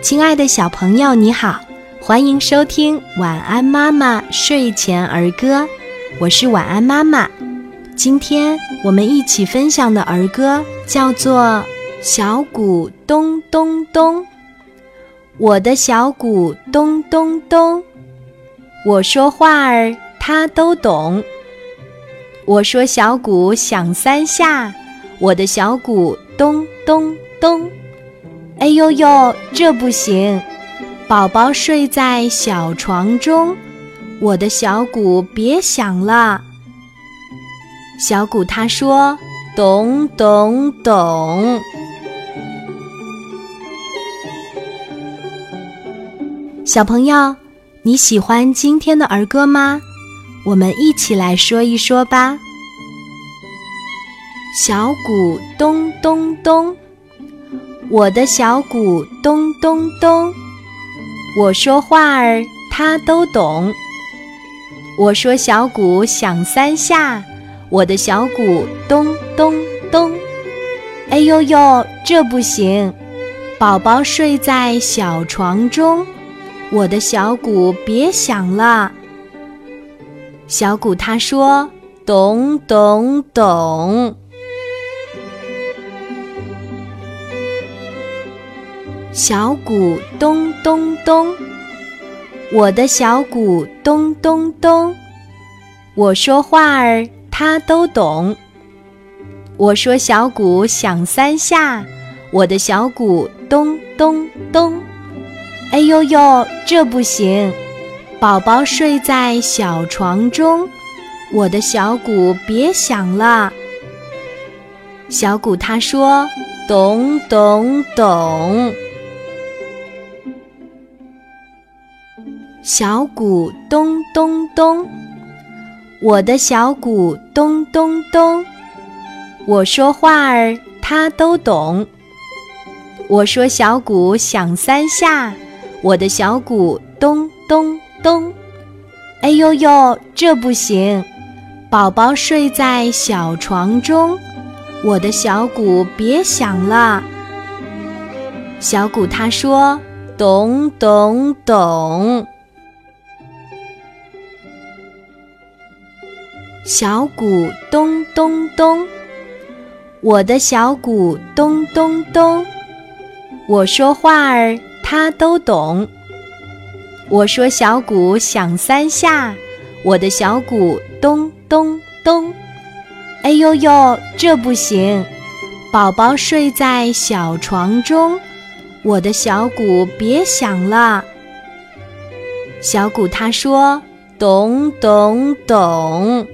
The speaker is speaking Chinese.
亲爱的小朋友，你好，欢迎收听《晚安妈妈睡前儿歌》，我是晚安妈妈。今天我们一起分享的儿歌叫做《小鼓咚咚咚》。我的小鼓咚咚咚，我说话儿他都懂。我说小鼓响三下，我的小鼓咚咚咚。呦呦，这不行！宝宝睡在小床中，我的小鼓别响了。小鼓他说：“咚咚咚。”小朋友，你喜欢今天的儿歌吗？我们一起来说一说吧。小鼓咚咚咚。我的小鼓咚咚咚，我说话儿他都懂。我说小鼓响三下，我的小鼓咚咚咚。哎呦呦，这不行！宝宝睡在小床中，我的小鼓别响了。小鼓他说：咚咚咚。小鼓咚咚咚，我的小鼓咚咚咚。我说话儿他都懂。我说小鼓响三下，我的小鼓咚咚咚。哎呦呦，这不行！宝宝睡在小床中，我的小鼓别响了。小鼓他说：咚咚咚。小鼓咚咚咚，我的小鼓咚咚咚。我说话儿他都懂。我说小鼓响三下，我的小鼓咚咚咚。哎呦呦，这不行！宝宝睡在小床中，我的小鼓别响了。小鼓他说：咚咚咚。小鼓咚咚咚，我的小鼓咚咚咚。我说话儿他都懂。我说小鼓响三下，我的小鼓咚咚咚。哎呦呦，这不行！宝宝睡在小床中，我的小鼓别响了。小鼓他说：咚咚咚。